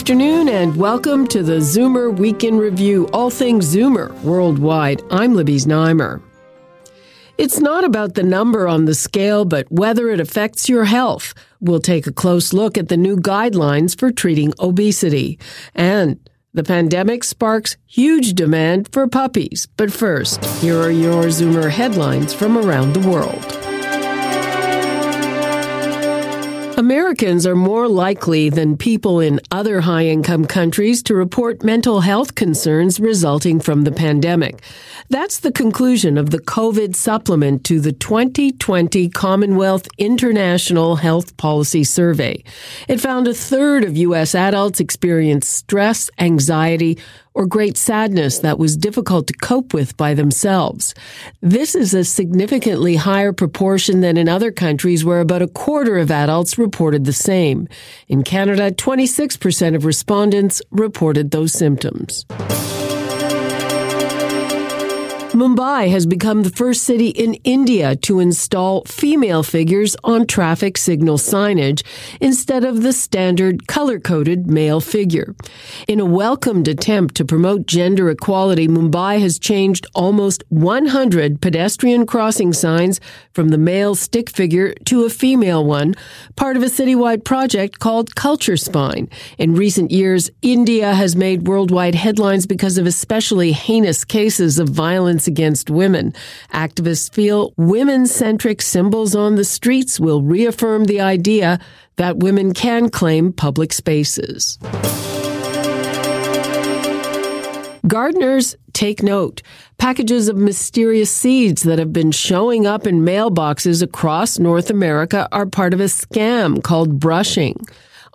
afternoon and welcome to the Zoomer Week in Review, all things Zoomer worldwide. I'm Libby Znaimer. It's not about the number on the scale, but whether it affects your health. We'll take a close look at the new guidelines for treating obesity. And the pandemic sparks huge demand for puppies. But first, here are your Zoomer headlines from around the world. Americans are more likely than people in other high income countries to report mental health concerns resulting from the pandemic. That's the conclusion of the COVID supplement to the 2020 Commonwealth International Health Policy Survey. It found a third of U.S. adults experienced stress, anxiety, or great sadness that was difficult to cope with by themselves. This is a significantly higher proportion than in other countries where about a quarter of adults reported the same. In Canada, 26% of respondents reported those symptoms. Mumbai has become the first city in India to install female figures on traffic signal signage instead of the standard color coded male figure. In a welcomed attempt to promote gender equality, Mumbai has changed almost 100 pedestrian crossing signs from the male stick figure to a female one, part of a citywide project called Culture Spine. In recent years, India has made worldwide headlines because of especially heinous cases of violence against women. Activists feel women centric symbols on the streets will reaffirm the idea that women can claim public spaces. Gardeners, take note. Packages of mysterious seeds that have been showing up in mailboxes across North America are part of a scam called brushing.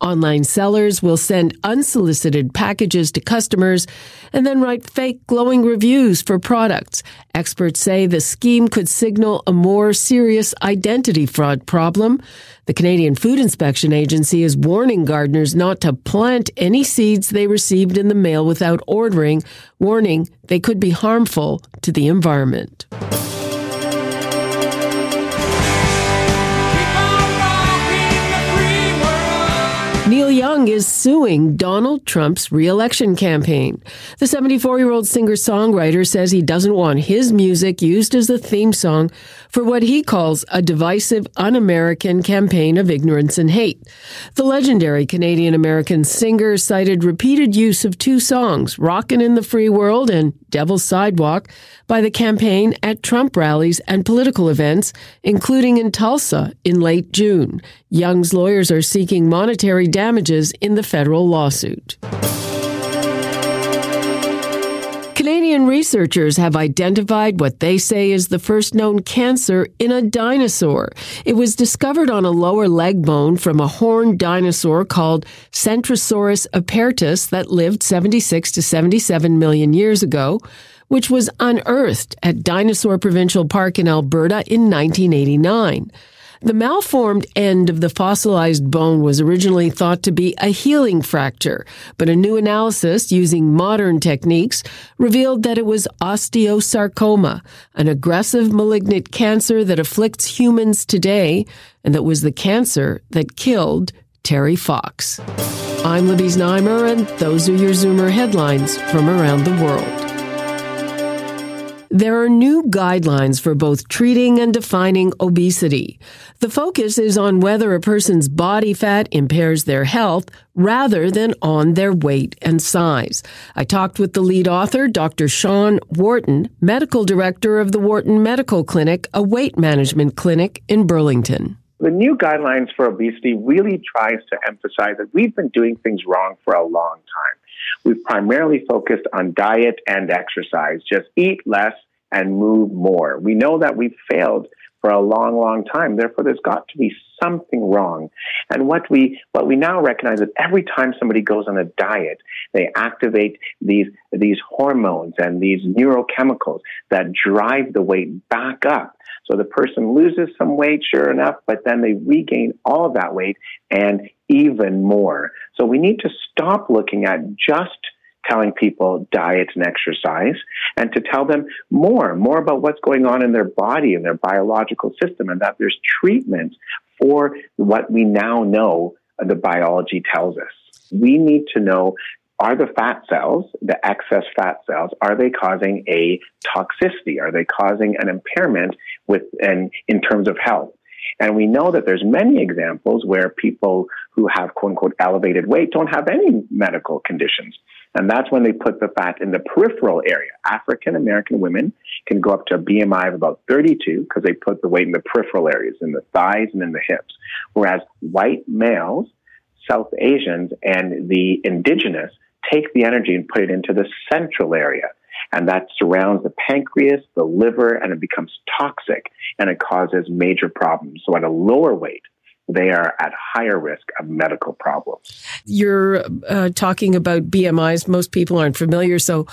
Online sellers will send unsolicited packages to customers and then write fake glowing reviews for products. Experts say the scheme could signal a more serious identity fraud problem. The Canadian Food Inspection Agency is warning gardeners not to plant any seeds they received in the mail without ordering, warning they could be harmful to the environment. Young is suing Donald Trump's reelection campaign. The 74 year old singer songwriter says he doesn't want his music used as a theme song for what he calls a divisive, un American campaign of ignorance and hate. The legendary Canadian American singer cited repeated use of two songs, Rockin' in the Free World and Devil's Sidewalk, by the campaign at Trump rallies and political events, including in Tulsa in late June. Young's lawyers are seeking monetary damages in the federal lawsuit. Canadian researchers have identified what they say is the first known cancer in a dinosaur. It was discovered on a lower leg bone from a horned dinosaur called Centrosaurus apertus that lived 76 to 77 million years ago, which was unearthed at Dinosaur Provincial Park in Alberta in 1989. The malformed end of the fossilized bone was originally thought to be a healing fracture, but a new analysis using modern techniques revealed that it was osteosarcoma, an aggressive malignant cancer that afflicts humans today, and that was the cancer that killed Terry Fox. I'm Libby Znaimer, and those are your Zoomer headlines from around the world. There are new guidelines for both treating and defining obesity. The focus is on whether a person's body fat impairs their health rather than on their weight and size. I talked with the lead author, Dr. Sean Wharton, medical director of the Wharton Medical Clinic, a weight management clinic in Burlington. The new guidelines for obesity really tries to emphasize that we've been doing things wrong for a long time. We've primarily focused on diet and exercise. Just eat less and move more. We know that we've failed for a long, long time. Therefore, there's got to be something wrong. And what we, what we now recognize is every time somebody goes on a diet, they activate these, these hormones and these neurochemicals that drive the weight back up. So the person loses some weight, sure enough, but then they regain all of that weight and even more. So we need to stop looking at just telling people diet and exercise and to tell them more, more about what's going on in their body and their biological system and that there's treatment for what we now know the biology tells us. We need to know are the fat cells, the excess fat cells, are they causing a toxicity? Are they causing an impairment with, and in terms of health? And we know that there's many examples where people who have quote unquote elevated weight don't have any medical conditions. And that's when they put the fat in the peripheral area. African American women can go up to a BMI of about 32 because they put the weight in the peripheral areas, in the thighs and in the hips. Whereas white males, South Asians, and the indigenous take the energy and put it into the central area. And that surrounds the pancreas, the liver, and it becomes toxic and it causes major problems. So at a lower weight, they are at higher risk of medical problems. You're uh, talking about BMIs. Most people aren't familiar. So,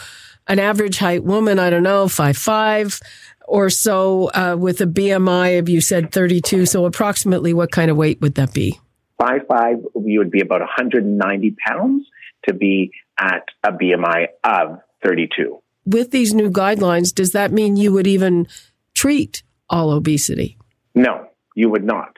an average height woman, I don't know, five five or so, uh, with a BMI of you said 32. So, approximately what kind of weight would that be? Five five, you would be about 190 pounds to be at a BMI of 32. With these new guidelines, does that mean you would even treat all obesity? No, you would not.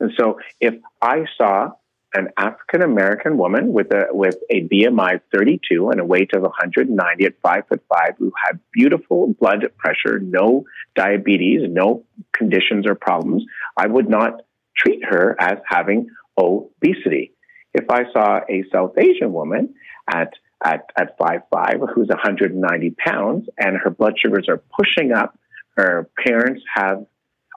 And so if I saw an African American woman with a with a BMI of 32 and a weight of 190 at five foot five, who had beautiful blood pressure, no diabetes, no conditions or problems, I would not treat her as having obesity. If I saw a South Asian woman at at at five five who's 190 pounds and her blood sugars are pushing up, her parents have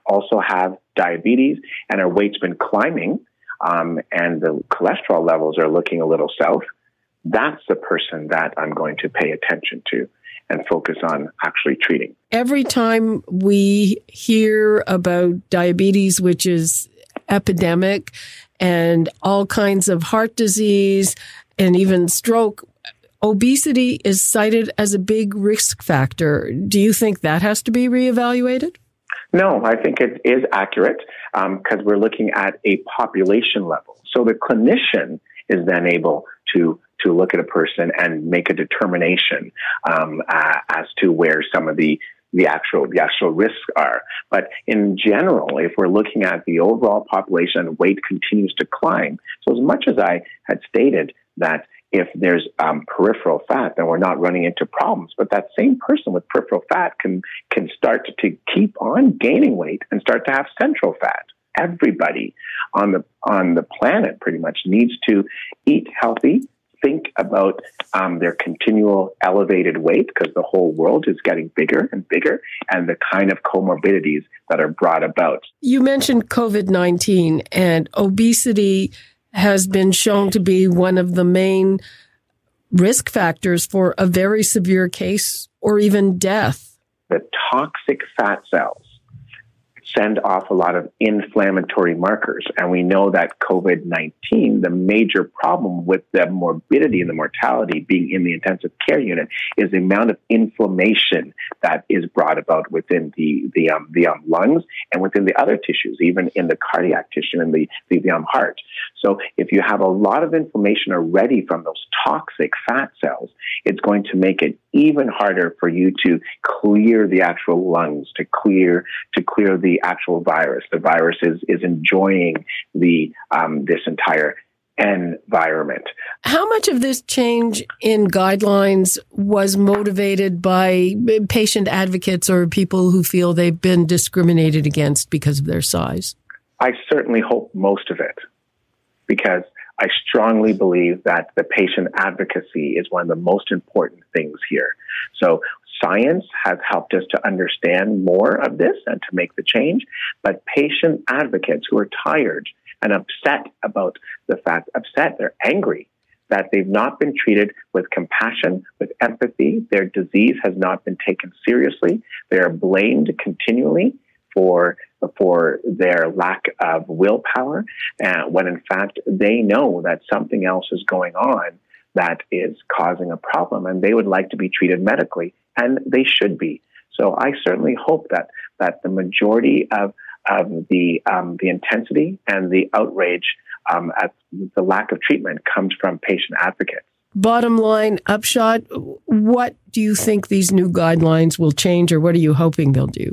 also have diabetes and her weight's been climbing um, and the cholesterol levels are looking a little south, that's the person that I'm going to pay attention to and focus on actually treating. Every time we hear about diabetes, which is epidemic, and all kinds of heart disease and even stroke, obesity is cited as a big risk factor. Do you think that has to be reevaluated? No, I think it is accurate because um, we're looking at a population level. So the clinician is then able to to look at a person and make a determination um, uh, as to where some of the the actual the actual risks are. But in general, if we're looking at the overall population, weight continues to climb. So as much as I had stated that if there's um, peripheral fat, then we're not running into problems. But that same person with peripheral fat can can start to keep on gaining weight and start to have central fat. Everybody on the on the planet pretty much needs to eat healthy, think about um, their continual elevated weight because the whole world is getting bigger and bigger, and the kind of comorbidities that are brought about. You mentioned COVID nineteen and obesity has been shown to be one of the main risk factors for a very severe case or even death. The toxic fat cells send off a lot of inflammatory markers. And we know that COVID 19, the major problem with the morbidity and the mortality being in the intensive care unit is the amount of inflammation that is brought about within the, the, um, the um, lungs and within the other tissues, even in the cardiac tissue and the, the, the um, heart. So if you have a lot of inflammation already from those toxic fat cells, it's going to make it even harder for you to clear the actual lungs, to clear, to clear the actual virus. The virus is is enjoying the um, this entire environment. How much of this change in guidelines was motivated by patient advocates or people who feel they've been discriminated against because of their size? I certainly hope most of it, because I strongly believe that the patient advocacy is one of the most important things here. So science has helped us to understand more of this and to make the change, but patient advocates who are tired and upset about the fact, upset, they're angry that they've not been treated with compassion, with empathy. Their disease has not been taken seriously. They are blamed continually for for their lack of willpower, uh, when in fact they know that something else is going on that is causing a problem, and they would like to be treated medically, and they should be. So I certainly hope that that the majority of of the um, the intensity and the outrage um, at the lack of treatment comes from patient advocates. Bottom line, upshot, what do you think these new guidelines will change, or what are you hoping they'll do?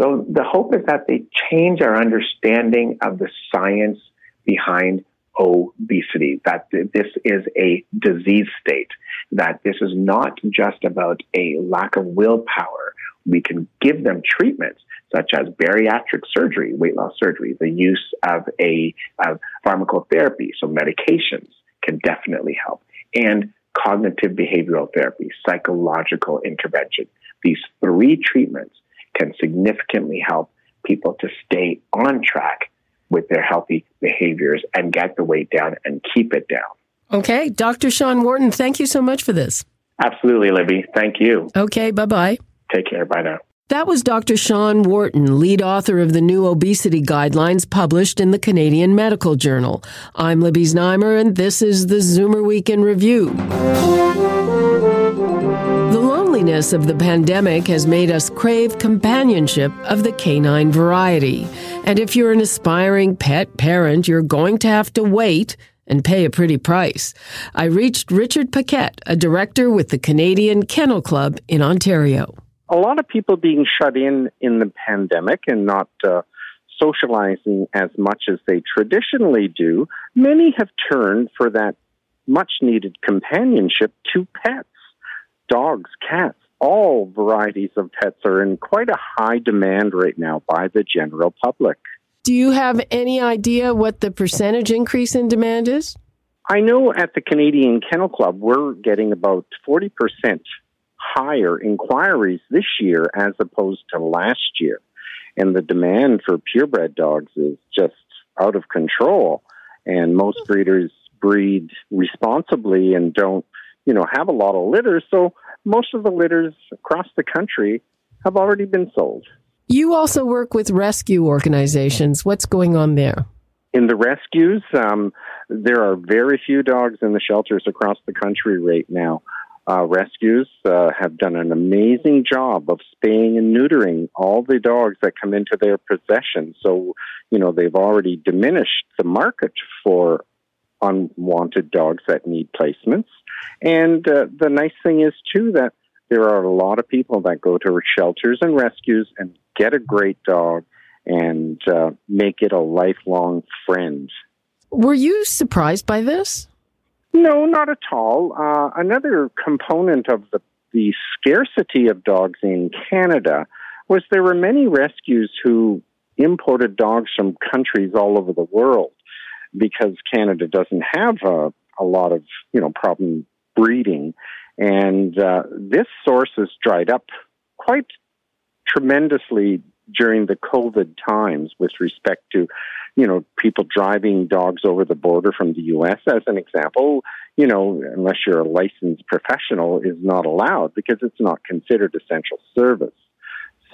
So the hope is that they change our understanding of the science behind obesity, that this is a disease state, that this is not just about a lack of willpower. We can give them treatments such as bariatric surgery, weight loss surgery, the use of a of pharmacotherapy, so medications can definitely help, and cognitive behavioral therapy, psychological intervention. These three treatments can significantly help people to stay on track with their healthy behaviors and get the weight down and keep it down. Okay. Dr. Sean Wharton, thank you so much for this. Absolutely, Libby. Thank you. Okay. Bye bye. Take care. Bye now. That was Dr. Sean Wharton, lead author of the new obesity guidelines published in the Canadian Medical Journal. I'm Libby Znaimer, and this is the Zoomer Week in Review. Of the pandemic has made us crave companionship of the canine variety. And if you're an aspiring pet parent, you're going to have to wait and pay a pretty price. I reached Richard Paquette, a director with the Canadian Kennel Club in Ontario a lot of people being shut in in the pandemic and not uh, socializing as much as they traditionally do, many have turned for that much needed companionship to pets. Dogs, cats, all varieties of pets are in quite a high demand right now by the general public. Do you have any idea what the percentage increase in demand is? I know at the Canadian Kennel Club, we're getting about 40% higher inquiries this year as opposed to last year. And the demand for purebred dogs is just out of control. And most breeders breed responsibly and don't, you know, have a lot of litters. So most of the litters across the country have already been sold. You also work with rescue organizations. What's going on there? In the rescues, um, there are very few dogs in the shelters across the country right now uh, rescues uh, have done an amazing job of spaying and neutering all the dogs that come into their possession. So, you know, they've already diminished the market for unwanted dogs that need placements. And uh, the nice thing is, too, that there are a lot of people that go to shelters and rescues and get a great dog and uh, make it a lifelong friend. Were you surprised by this? No, not at all. Uh, another component of the, the scarcity of dogs in Canada was there were many rescues who imported dogs from countries all over the world because Canada doesn't have a, a lot of you know problem breeding, and uh, this source has dried up quite tremendously during the COVID times with respect to you know, people driving dogs over the border from the U.S. as an example, you know, unless you're a licensed professional, is not allowed because it's not considered essential service.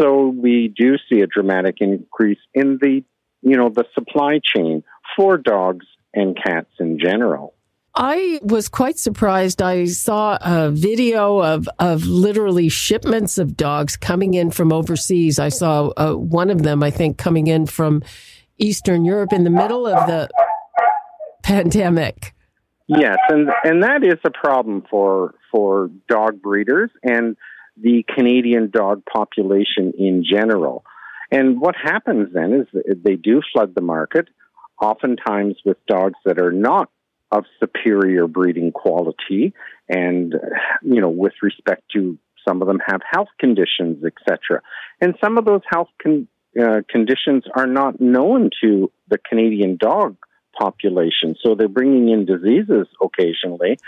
So we do see a dramatic increase in the, you know, the supply chain for dogs and cats in general. I was quite surprised. I saw a video of, of literally shipments of dogs coming in from overseas. I saw uh, one of them, I think, coming in from Eastern Europe in the middle of the pandemic. Yes, and and that is a problem for for dog breeders and the Canadian dog population in general. And what happens then is they do flood the market, oftentimes with dogs that are not of superior breeding quality, and you know, with respect to some of them have health conditions, etc. And some of those health con- uh, conditions are not known to the Canadian dog population. So they're bringing in diseases occasionally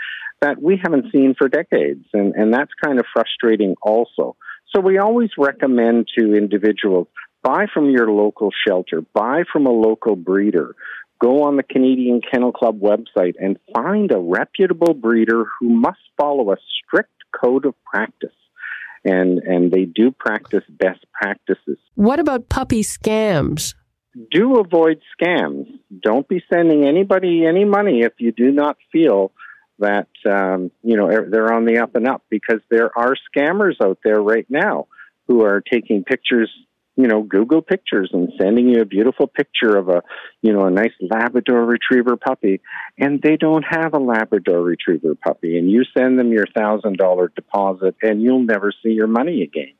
that we haven't seen for decades. And, and that's kind of frustrating also. So we always recommend to individuals buy from your local shelter, buy from a local breeder, go on the Canadian Kennel Club website and find a reputable breeder who must follow a strict code of practice and and they do practice best practices. What about puppy scams? Do avoid scams. Don't be sending anybody any money if you do not feel that um, you know er, they're on the up and up because there are scammers out there right now who are taking pictures you know, Google pictures and sending you a beautiful picture of a, you know, a nice Labrador Retriever puppy, and they don't have a Labrador Retriever puppy, and you send them your thousand dollar deposit, and you'll never see your money again.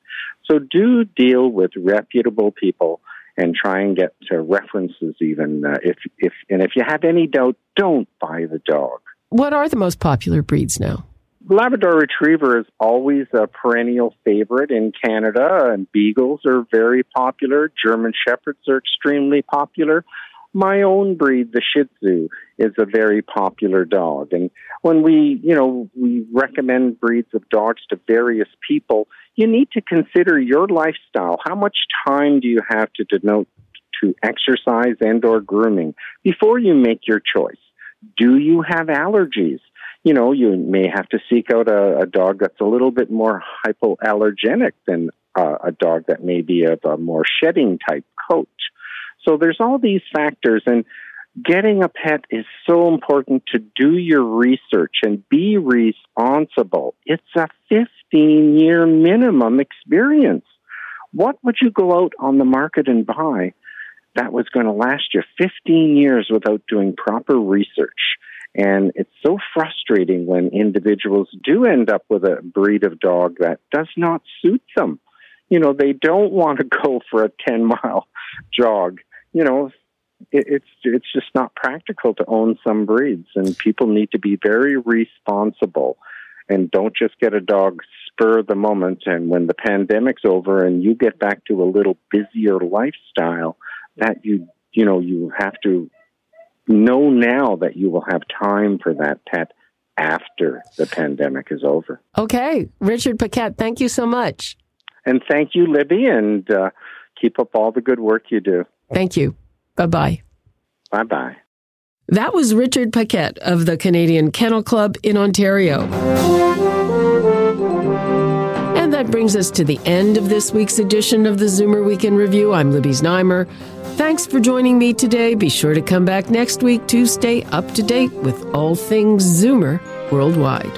So do deal with reputable people and try and get uh, references even uh, if if and if you have any doubt, don't buy the dog. What are the most popular breeds now? Labrador Retriever is always a perennial favorite in Canada, and Beagles are very popular. German Shepherds are extremely popular. My own breed, the Shih Tzu, is a very popular dog. And when we, you know, we recommend breeds of dogs to various people, you need to consider your lifestyle. How much time do you have to denote to exercise and or grooming before you make your choice? Do you have allergies? You know, you may have to seek out a, a dog that's a little bit more hypoallergenic than uh, a dog that may be of a more shedding type coat. So there's all these factors, and getting a pet is so important to do your research and be responsible. It's a 15 year minimum experience. What would you go out on the market and buy that was going to last you 15 years without doing proper research? And it's so frustrating when individuals do end up with a breed of dog that does not suit them. You know, they don't want to go for a 10 mile jog. You know, it's it's just not practical to own some breeds, and people need to be very responsible and don't just get a dog spur the moment. And when the pandemic's over and you get back to a little busier lifestyle, that you you know you have to know now that you will have time for that pet after the pandemic is over. Okay. Richard Paquette, thank you so much. And thank you, Libby, and uh, keep up all the good work you do. Thank you. Bye bye. Bye bye. That was Richard Paquette of the Canadian Kennel Club in Ontario. And that brings us to the end of this week's edition of the Zoomer Week in Review. I'm Libby Znaimer. Thanks for joining me today. Be sure to come back next week to stay up to date with all things Zoomer worldwide.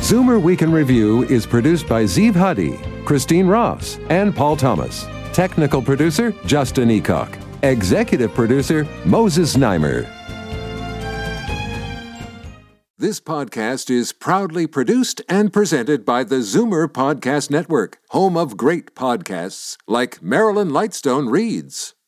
Zoomer Week in Review is produced by Zeev Huddy, Christine Ross, and Paul Thomas. Technical producer, Justin Eacock. Executive producer, Moses Znaimer. This podcast is proudly produced and presented by the Zoomer Podcast Network, home of great podcasts like Marilyn Lightstone Reads.